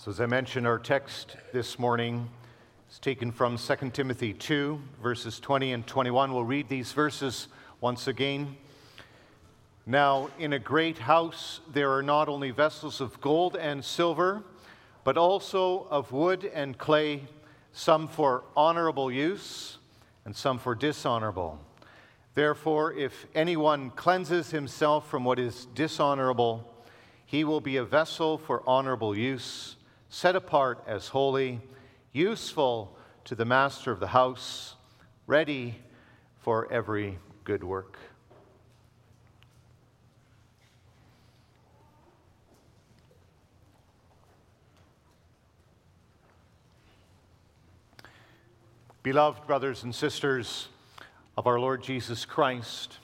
So, as I mentioned, our text this morning is taken from 2 Timothy 2, verses 20 and 21. We'll read these verses once again. Now, in a great house, there are not only vessels of gold and silver, but also of wood and clay, some for honorable use and some for dishonorable. Therefore, if anyone cleanses himself from what is dishonorable, he will be a vessel for honorable use set apart as holy, useful to the master of the house, ready for every good work. Beloved brothers and sisters of our Lord Jesus Christ,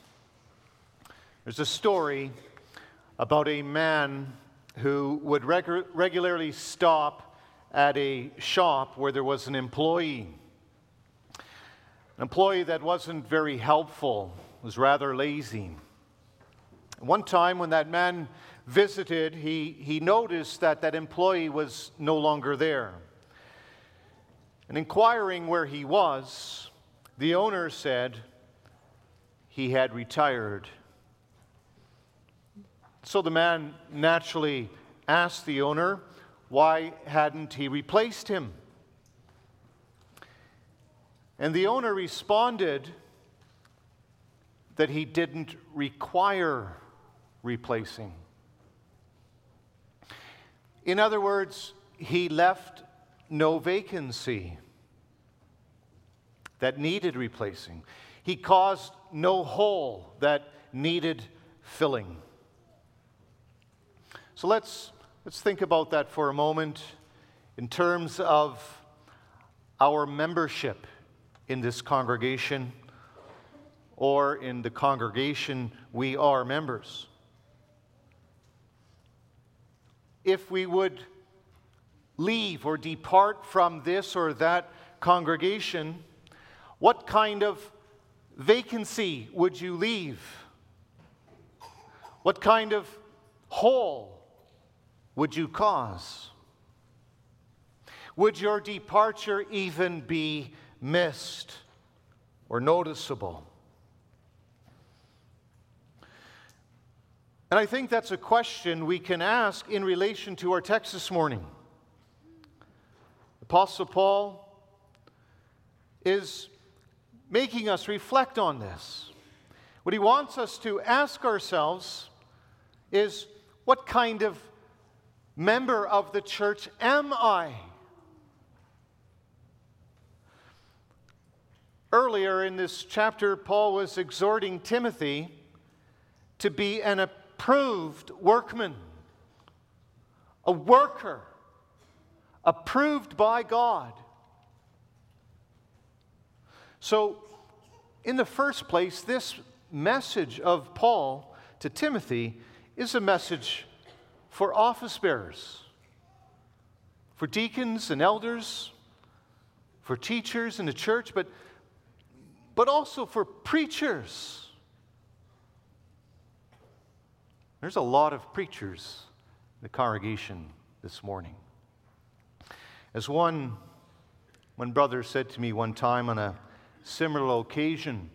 there's a story about a man who would regu- regularly stop at a shop where there was an employee. An employee that wasn't very helpful, was rather lazy. One time when that man visited, he, he noticed that that employee was no longer there. And inquiring where he was, the owner said he had retired. So the man naturally asked the owner, why hadn't he replaced him? And the owner responded that he didn't require replacing. In other words, he left no vacancy that needed replacing. He caused no hole that needed filling. So let's, let's think about that for a moment in terms of our membership in this congregation or in the congregation we are members. If we would leave or depart from this or that congregation, what kind of vacancy would you leave? What kind of hole would you cause? Would your departure even be missed or noticeable? And I think that's a question we can ask in relation to our text this morning. Apostle Paul is making us reflect on this. What he wants us to ask ourselves is what kind of member of the church am I? Earlier in this chapter, Paul was exhorting Timothy to be an approved workman, a worker, approved by God. So, in the first place, this message of Paul to Timothy is a message for office bearers, for deacons and elders, for teachers in the church, but, but also for preachers. There's a lot of preachers in the congregation this morning. As one, one brother said to me one time on a similar occasion,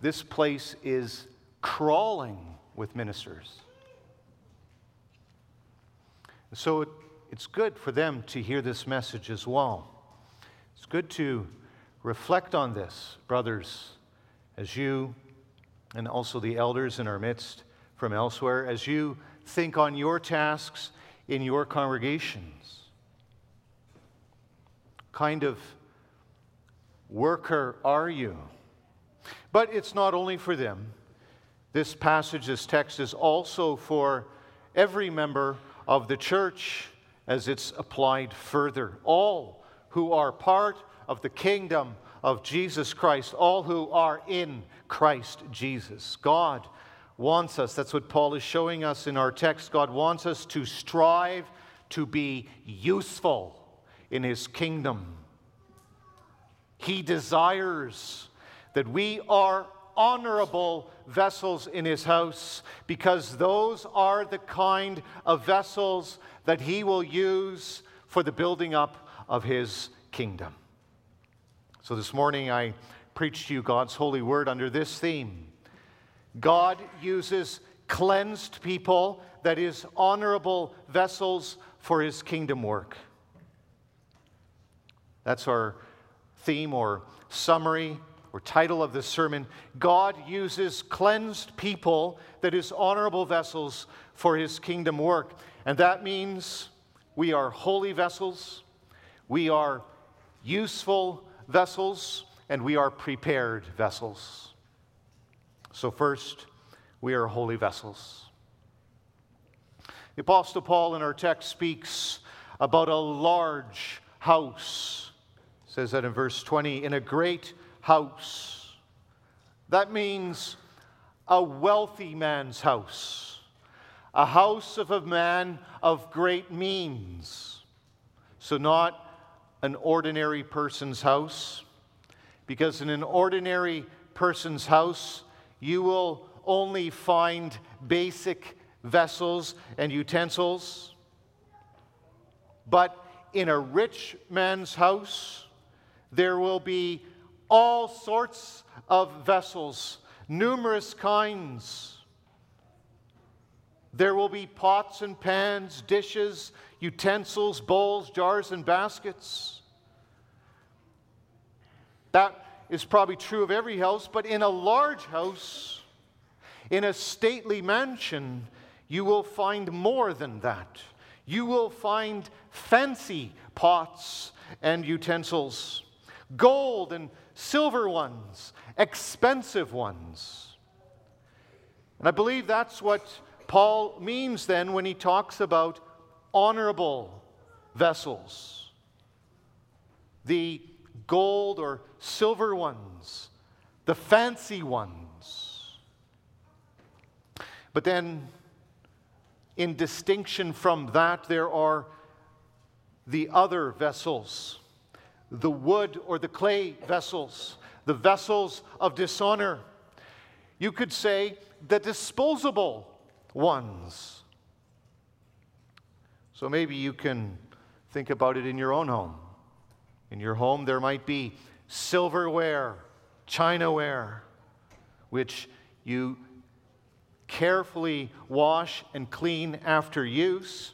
this place is crawling with ministers. So it, it's good for them to hear this message as well. It's good to reflect on this, brothers, as you and also the elders in our midst from elsewhere, as you think on your tasks in your congregations. Kind of worker are you? But it's not only for them. This passage, this text is also for every member of the church as it's applied further. All who are part of the kingdom of Jesus Christ, all who are in Christ Jesus. God wants us, that's what Paul is showing us in our text. God wants us to strive to be useful in his kingdom. He desires that we are honorable vessels in his house because those are the kind of vessels that he will use for the building up of his kingdom. So this morning I preached to you God's holy word under this theme. God uses cleansed people, that is, honorable vessels for his kingdom work. That's our theme or summary or title of this sermon. God uses cleansed people, that is, honorable vessels for his kingdom work. And that means we are holy vessels, we are useful vessels, and we are prepared vessels. So, first, we are holy vessels. The Apostle Paul in our text speaks about a large house. says that in verse 20, in a great house. That means a wealthy man's house, a house of a man of great means. So, not an ordinary person's house, because in an ordinary person's house, you will only find basic vessels and utensils. But in a rich man's house, there will be all sorts of vessels, numerous kinds. There will be pots and pans, dishes, utensils, bowls, jars, and baskets. That is probably true of every house, but in a large house, in a stately mansion, you will find more than that. You will find fancy pots and utensils, gold and silver ones, expensive ones. And I believe that's what Paul means then when he talks about honorable vessels. The gold or silver ones, the fancy ones. But then, in distinction from that, there are the other vessels the wood or the clay vessels, the vessels of dishonor. You could say the disposable ones. So maybe you can think about it in your own home. In your home, there might be silverware, chinaware, which you carefully wash and clean after use,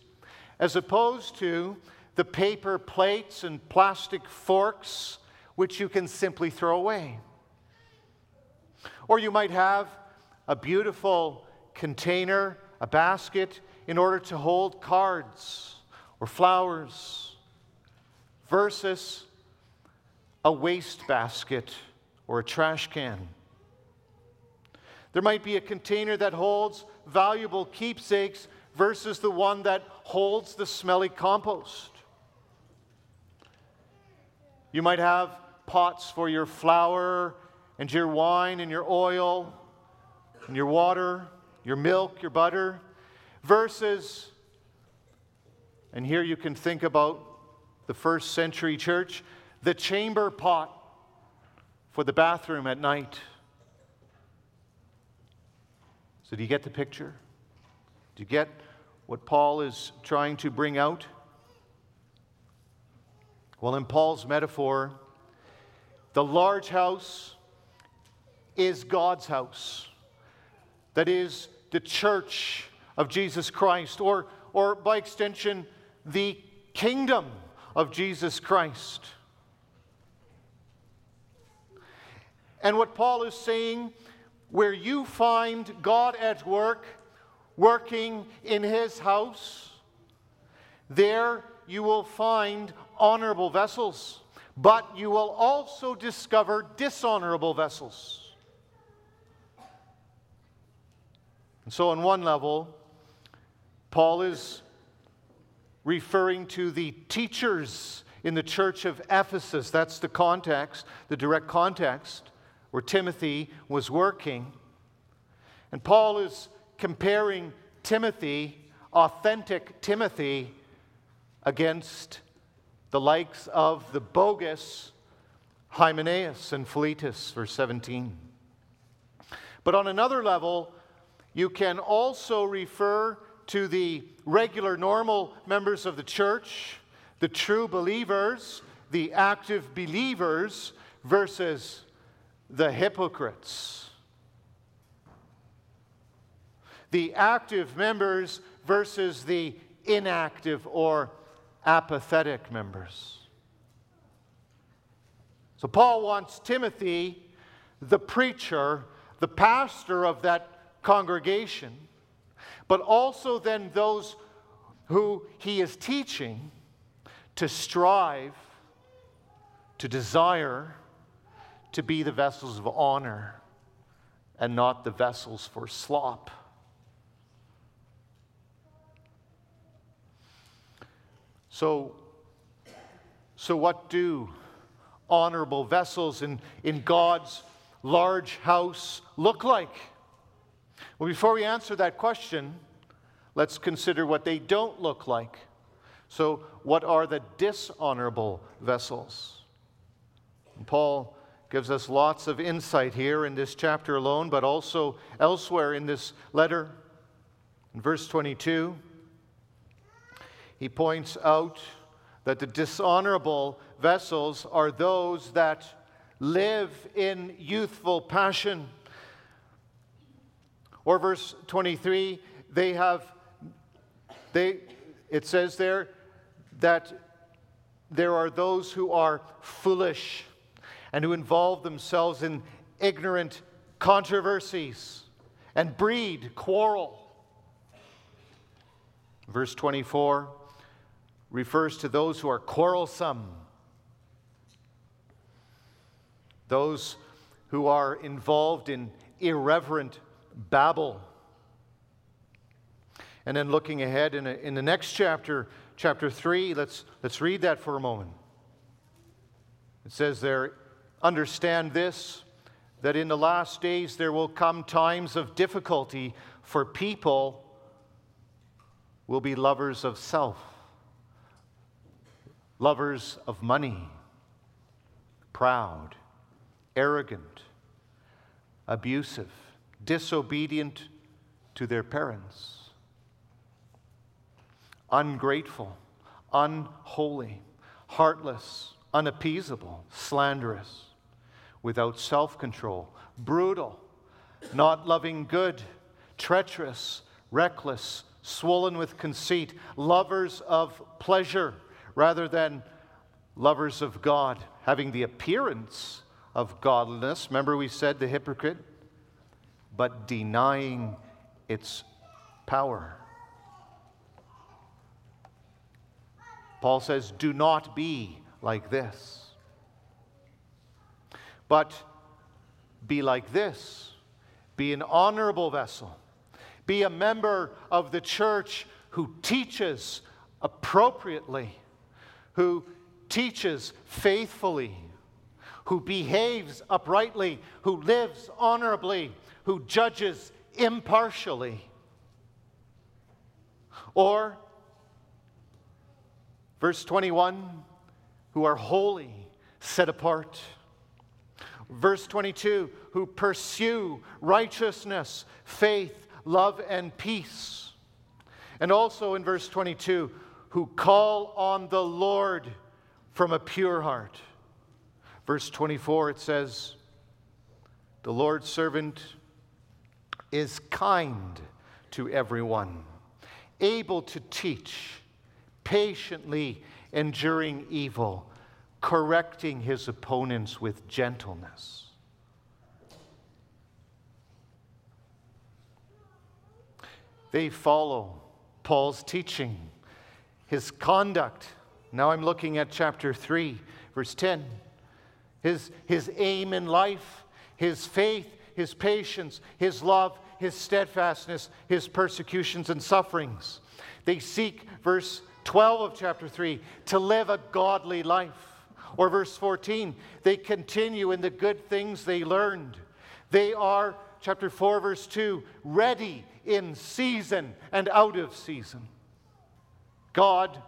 as opposed to the paper plates and plastic forks, which you can simply throw away. Or you might have a beautiful container, a basket, in order to hold cards or flowers, versus a waste basket or a trash can. There might be a container that holds valuable keepsakes versus the one that holds the smelly compost. You might have pots for your flour and your wine and your oil and your water, your milk, your butter, Verses, and here you can think about the first century church, the chamber pot for the bathroom at night. So, do you get the picture? Do you get what Paul is trying to bring out? Well, in Paul's metaphor, the large house is God's house. That is the church of Jesus Christ, or, or by extension, the kingdom of Jesus Christ. And what Paul is saying, where you find God at work, working in his house, there you will find honorable vessels, but you will also discover dishonorable vessels. And so, on one level, Paul is referring to the teachers in the church of Ephesus. That's the context, the direct context where Timothy was working. And Paul is comparing Timothy, authentic Timothy, against the likes of the bogus Hymenaeus and Philetus, verse 17. But on another level, you can also refer to the regular, normal members of the church, the true believers, the active believers, versus the hypocrites. The active members versus the inactive or apathetic members. So, Paul wants Timothy, the preacher, the pastor of that congregation, but also then those who he is teaching to strive, to desire to be the vessels of honor and not the vessels for slop. So, so what do honorable vessels in, in God's large house look like? Well, before we answer that question, let's consider what they don't look like. So, what are the dishonorable vessels? And Paul gives us lots of insight here in this chapter alone, but also elsewhere in this letter. In verse 22, he points out that the dishonorable vessels are those that live in youthful passion. Or verse 23, they have, they, it says there that there are those who are foolish and who involve themselves in ignorant controversies and breed quarrel. Verse 24 refers to those who are quarrelsome, those who are involved in irreverent babble. And then looking ahead in, a, in the next chapter, chapter 3, let's, let's read that for a moment. It says there, understand this, that in the last days there will come times of difficulty, for people will be lovers of self lovers of money, proud, arrogant, abusive, disobedient to their parents, ungrateful, unholy, heartless, unappeasable, slanderous, without self control, brutal, not loving good, treacherous, reckless, swollen with conceit, lovers of pleasure rather than lovers of God, having the appearance of godliness. Remember, we said the hypocrite, but denying its power. Paul says, Do not be like this, but be like this. Be an honorable vessel. Be a member of the church who teaches appropriately who teaches faithfully, who behaves uprightly, who lives honorably, who judges impartially. Or, verse 21, who are holy, set apart. Verse 22, who pursue righteousness, faith, love, and peace. And also in verse 22, who call on the Lord from a pure heart. Verse 24, it says, The Lord's servant is kind to everyone, able to teach, patiently enduring evil, correcting his opponents with gentleness. They follow Paul's teaching his conduct. Now I'm looking at chapter 3, verse 10. His, his aim in life, his faith, his patience, his love, his steadfastness, his persecutions and sufferings. They seek, verse 12 of chapter 3, to live a godly life. Or verse 14, they continue in the good things they learned. They are, chapter 4, verse 2, ready in season and out of season. God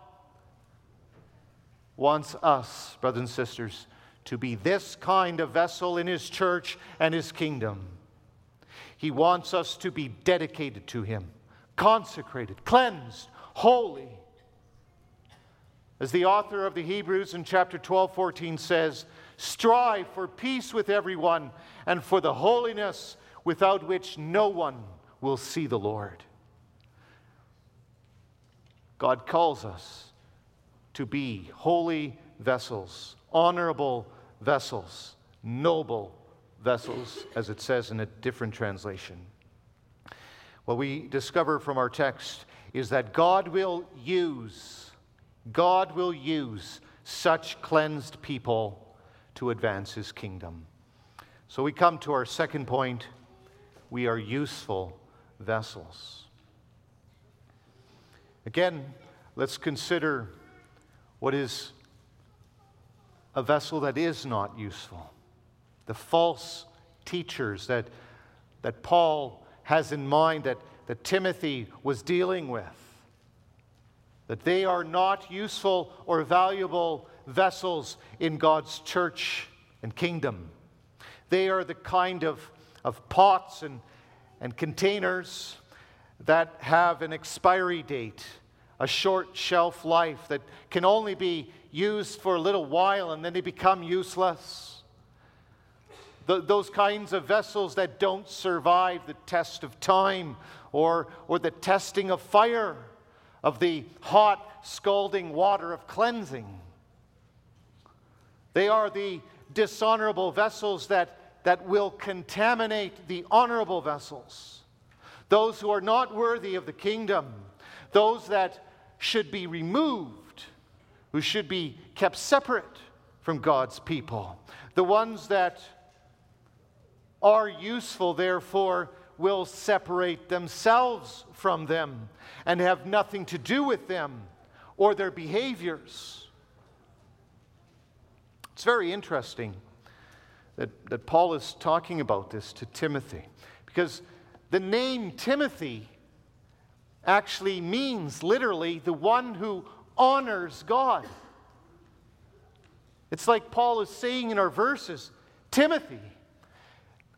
wants us, brothers and sisters, to be this kind of vessel in His church and His kingdom. He wants us to be dedicated to Him, consecrated, cleansed, holy. As the author of the Hebrews in chapter 12, 14 says, strive for peace with everyone and for the holiness without which no one will see the Lord. God calls us to be holy vessels, honorable vessels, noble vessels, as it says in a different translation. What we discover from our text is that God will use, God will use such cleansed people to advance his kingdom. So we come to our second point we are useful vessels. Again, let's consider what is a vessel that is not useful. The false teachers that, that Paul has in mind that, that Timothy was dealing with. That they are not useful or valuable vessels in God's church and kingdom. They are the kind of, of pots and, and containers that have an expiry date, a short shelf life that can only be used for a little while and then they become useless. The, those kinds of vessels that don't survive the test of time or, or the testing of fire, of the hot, scalding water of cleansing. They are the dishonorable vessels that, that will contaminate the honorable vessels. Those who are not worthy of the kingdom, those that should be removed, who should be kept separate from God's people. The ones that are useful, therefore, will separate themselves from them and have nothing to do with them or their behaviors. It's very interesting that, that Paul is talking about this to Timothy because the name Timothy actually means literally the one who honors God. It's like Paul is saying in our verses Timothy,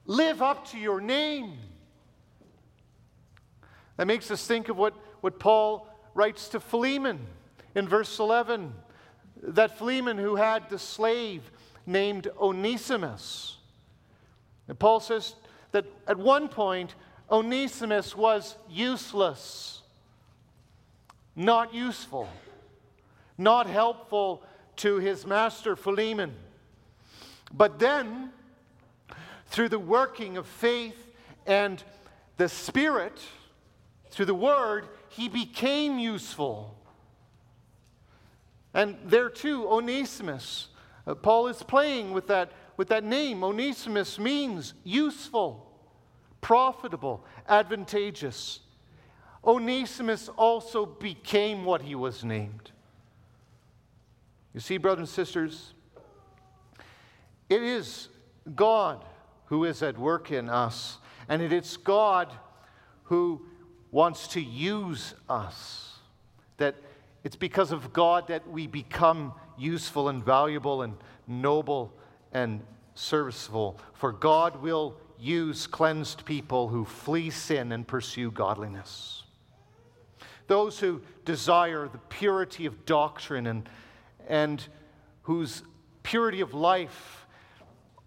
live up to your name. That makes us think of what, what Paul writes to Philemon in verse 11 that Philemon who had the slave named Onesimus. And Paul says that at one point, Onesimus was useless, not useful, not helpful to his master Philemon. But then, through the working of faith and the Spirit, through the Word, he became useful. And there too, Onesimus. Uh, Paul is playing with that, with that name. Onesimus means useful, profitable, advantageous. Onesimus also became what he was named. You see, brothers and sisters, it is God who is at work in us, and it is God who wants to use us. That it's because of God that we become useful and valuable and noble and serviceable. For God will use cleansed people who flee sin and pursue godliness. Those who desire the purity of doctrine and, and whose purity of life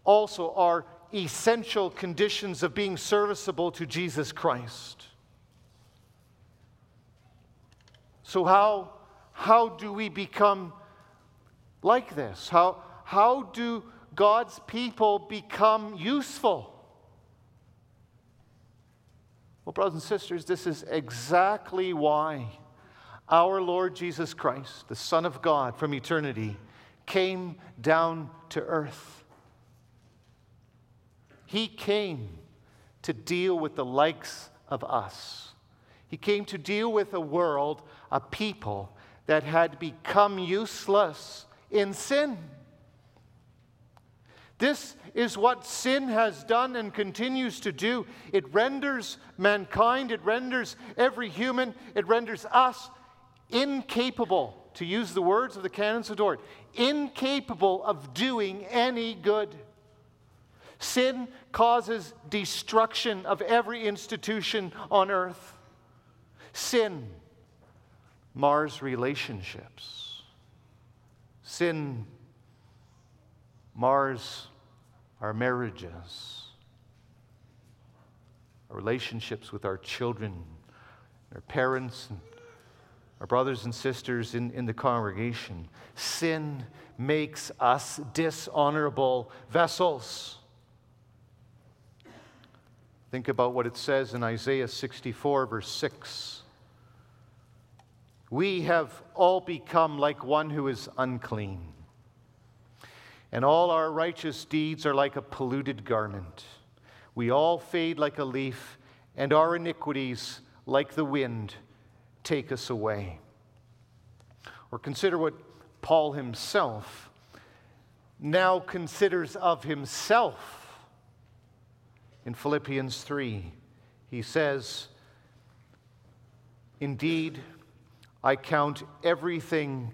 also are essential conditions of being serviceable to Jesus Christ. So, how how do we become like this? How, how do God's people become useful? Well, brothers and sisters, this is exactly why our Lord Jesus Christ, the Son of God from eternity, came down to earth. He came to deal with the likes of us. He came to deal with a world, a people that had become useless in sin. This is what sin has done and continues to do. It renders mankind, it renders every human, it renders us incapable, to use the words of the canons of Dort, incapable of doing any good. Sin causes destruction of every institution on earth. Sin mars relationships. Sin mars our marriages, our relationships with our children, our parents, and our brothers and sisters in, in the congregation. Sin makes us dishonorable vessels. Think about what it says in Isaiah 64, verse 6. We have all become like one who is unclean, and all our righteous deeds are like a polluted garment. We all fade like a leaf, and our iniquities, like the wind, take us away. Or consider what Paul himself now considers of himself in Philippians 3. He says, Indeed, I count everything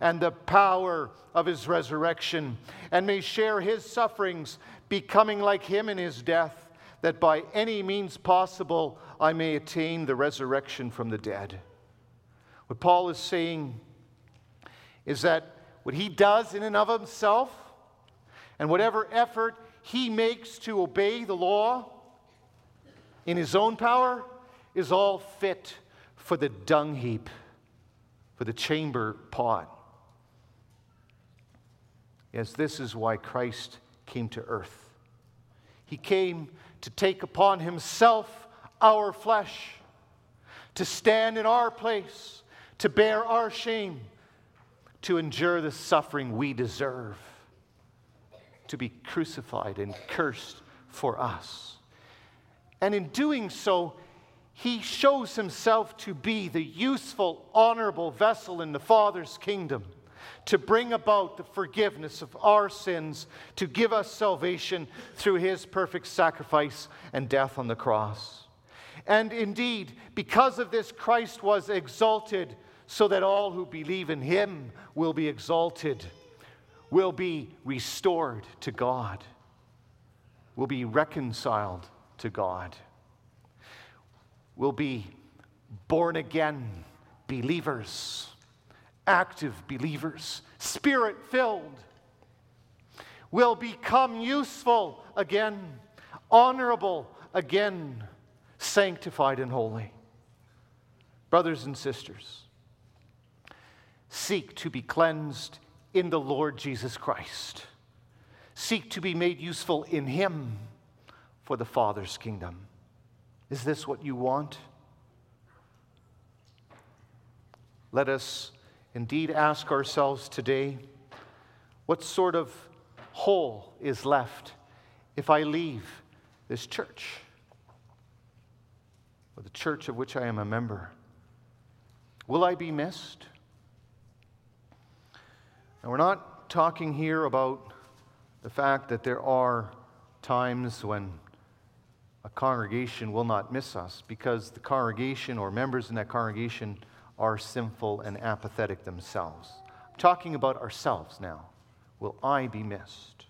and the power of his resurrection, and may share his sufferings, becoming like him in his death, that by any means possible I may attain the resurrection from the dead. What Paul is saying is that what he does in and of himself, and whatever effort he makes to obey the law, in his own power is all fit for the dung heap, for the chamber pot. Yes, this is why Christ came to earth. He came to take upon himself our flesh, to stand in our place, to bear our shame, to endure the suffering we deserve, to be crucified and cursed for us. And in doing so, he shows himself to be the useful, honorable vessel in the Father's kingdom to bring about the forgiveness of our sins, to give us salvation through his perfect sacrifice and death on the cross. And indeed, because of this, Christ was exalted so that all who believe in him will be exalted, will be restored to God, will be reconciled to God. We'll be born again believers, active believers, spirit filled. We'll become useful again, honorable again, sanctified and holy. Brothers and sisters, seek to be cleansed in the Lord Jesus Christ. Seek to be made useful in Him for the Father's kingdom. Is this what you want? Let us indeed ask ourselves today what sort of hole is left if I leave this church or the church of which I am a member? Will I be missed? Now, we're not talking here about the fact that there are times when a congregation will not miss us because the congregation or members in that congregation are sinful and apathetic themselves. I'm talking about ourselves now. Will I be missed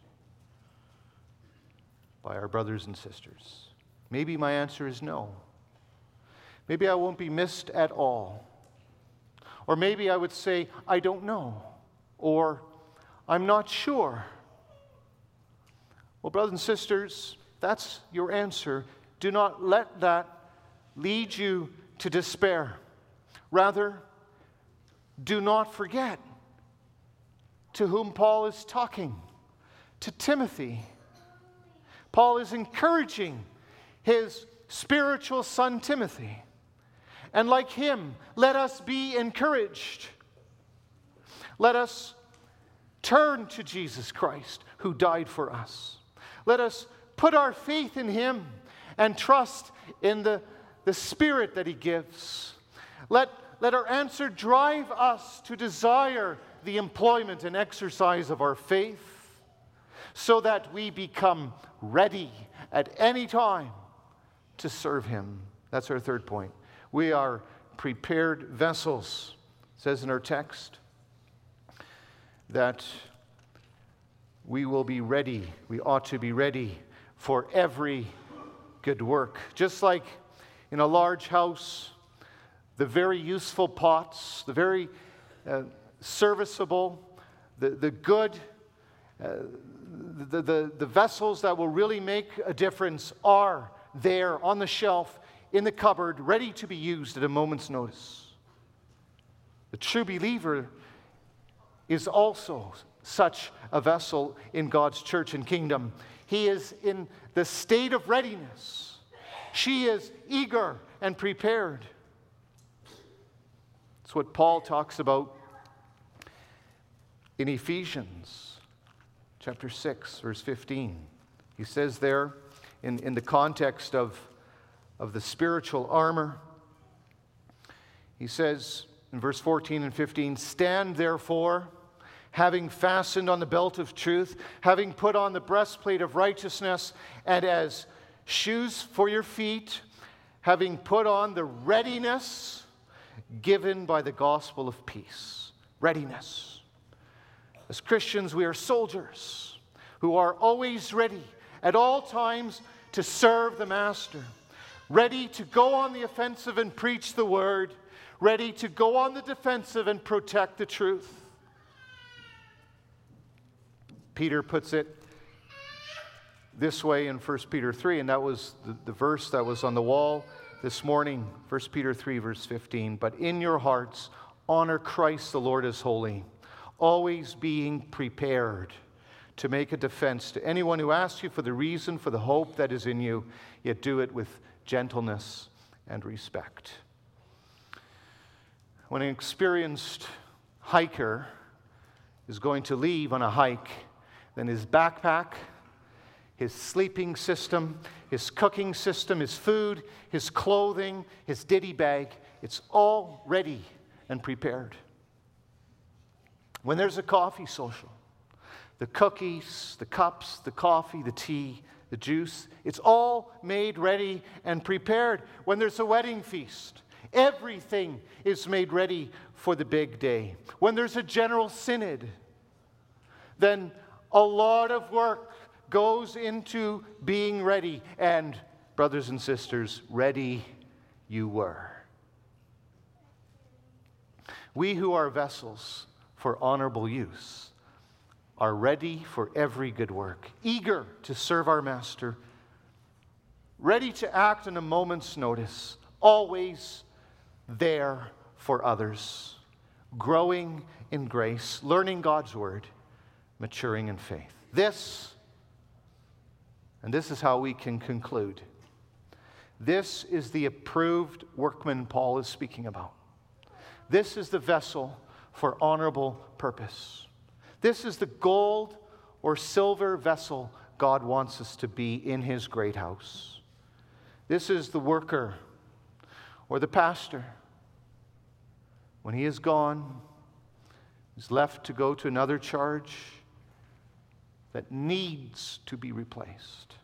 by our brothers and sisters? Maybe my answer is no. Maybe I won't be missed at all. Or maybe I would say, I don't know. Or I'm not sure. Well, brothers and sisters, that's your answer. Do not let that lead you to despair. Rather, do not forget to whom Paul is talking to Timothy. Paul is encouraging his spiritual son Timothy. And like him, let us be encouraged. Let us turn to Jesus Christ who died for us. Let us put our faith in Him and trust in the, the Spirit that He gives. Let, let our answer drive us to desire the employment and exercise of our faith so that we become ready at any time to serve Him. That's our third point. We are prepared vessels, says in our text, that we will be ready. We ought to be ready for every good work. Just like in a large house, the very useful pots, the very uh, serviceable, the, the good, uh, the, the, the vessels that will really make a difference are there on the shelf, in the cupboard, ready to be used at a moment's notice. The true believer is also such a vessel in God's church and kingdom. He is in the state of readiness. She is eager and prepared. It's what Paul talks about in Ephesians chapter 6, verse 15. He says there, in, in the context of, of the spiritual armor, he says in verse 14 and 15, Stand therefore having fastened on the belt of truth, having put on the breastplate of righteousness, and as shoes for your feet, having put on the readiness given by the gospel of peace. Readiness. As Christians, we are soldiers who are always ready at all times to serve the Master, ready to go on the offensive and preach the word, ready to go on the defensive and protect the truth. Peter puts it this way in 1 Peter 3, and that was the, the verse that was on the wall this morning, 1 Peter 3, verse 15. But in your hearts, honor Christ the Lord as holy, always being prepared to make a defense to anyone who asks you for the reason for the hope that is in you, yet do it with gentleness and respect. When an experienced hiker is going to leave on a hike, then his backpack, his sleeping system, his cooking system, his food, his clothing, his ditty bag, it's all ready and prepared. When there's a coffee social, the cookies, the cups, the coffee, the tea, the juice, it's all made ready and prepared. When there's a wedding feast, everything is made ready for the big day. When there's a general synod, then a lot of work goes into being ready. And, brothers and sisters, ready you were. We who are vessels for honorable use are ready for every good work, eager to serve our Master, ready to act in a moment's notice, always there for others, growing in grace, learning God's word maturing in faith. This, and this is how we can conclude. This is the approved workman Paul is speaking about. This is the vessel for honorable purpose. This is the gold or silver vessel God wants us to be in his great house. This is the worker or the pastor. When he is gone, he's left to go to another charge that needs to be replaced.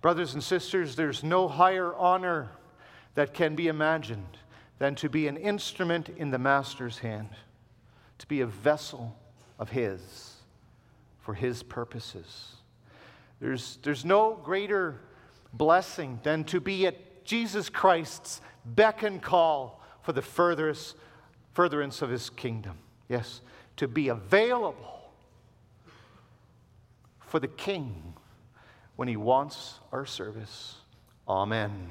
Brothers and sisters, there's no higher honor that can be imagined than to be an instrument in the Master's hand, to be a vessel of His for His purposes. There's, there's no greater blessing than to be at Jesus Christ's beck and call for the furtherance, furtherance of His kingdom. Yes, to be available for the King when he wants our service. Amen.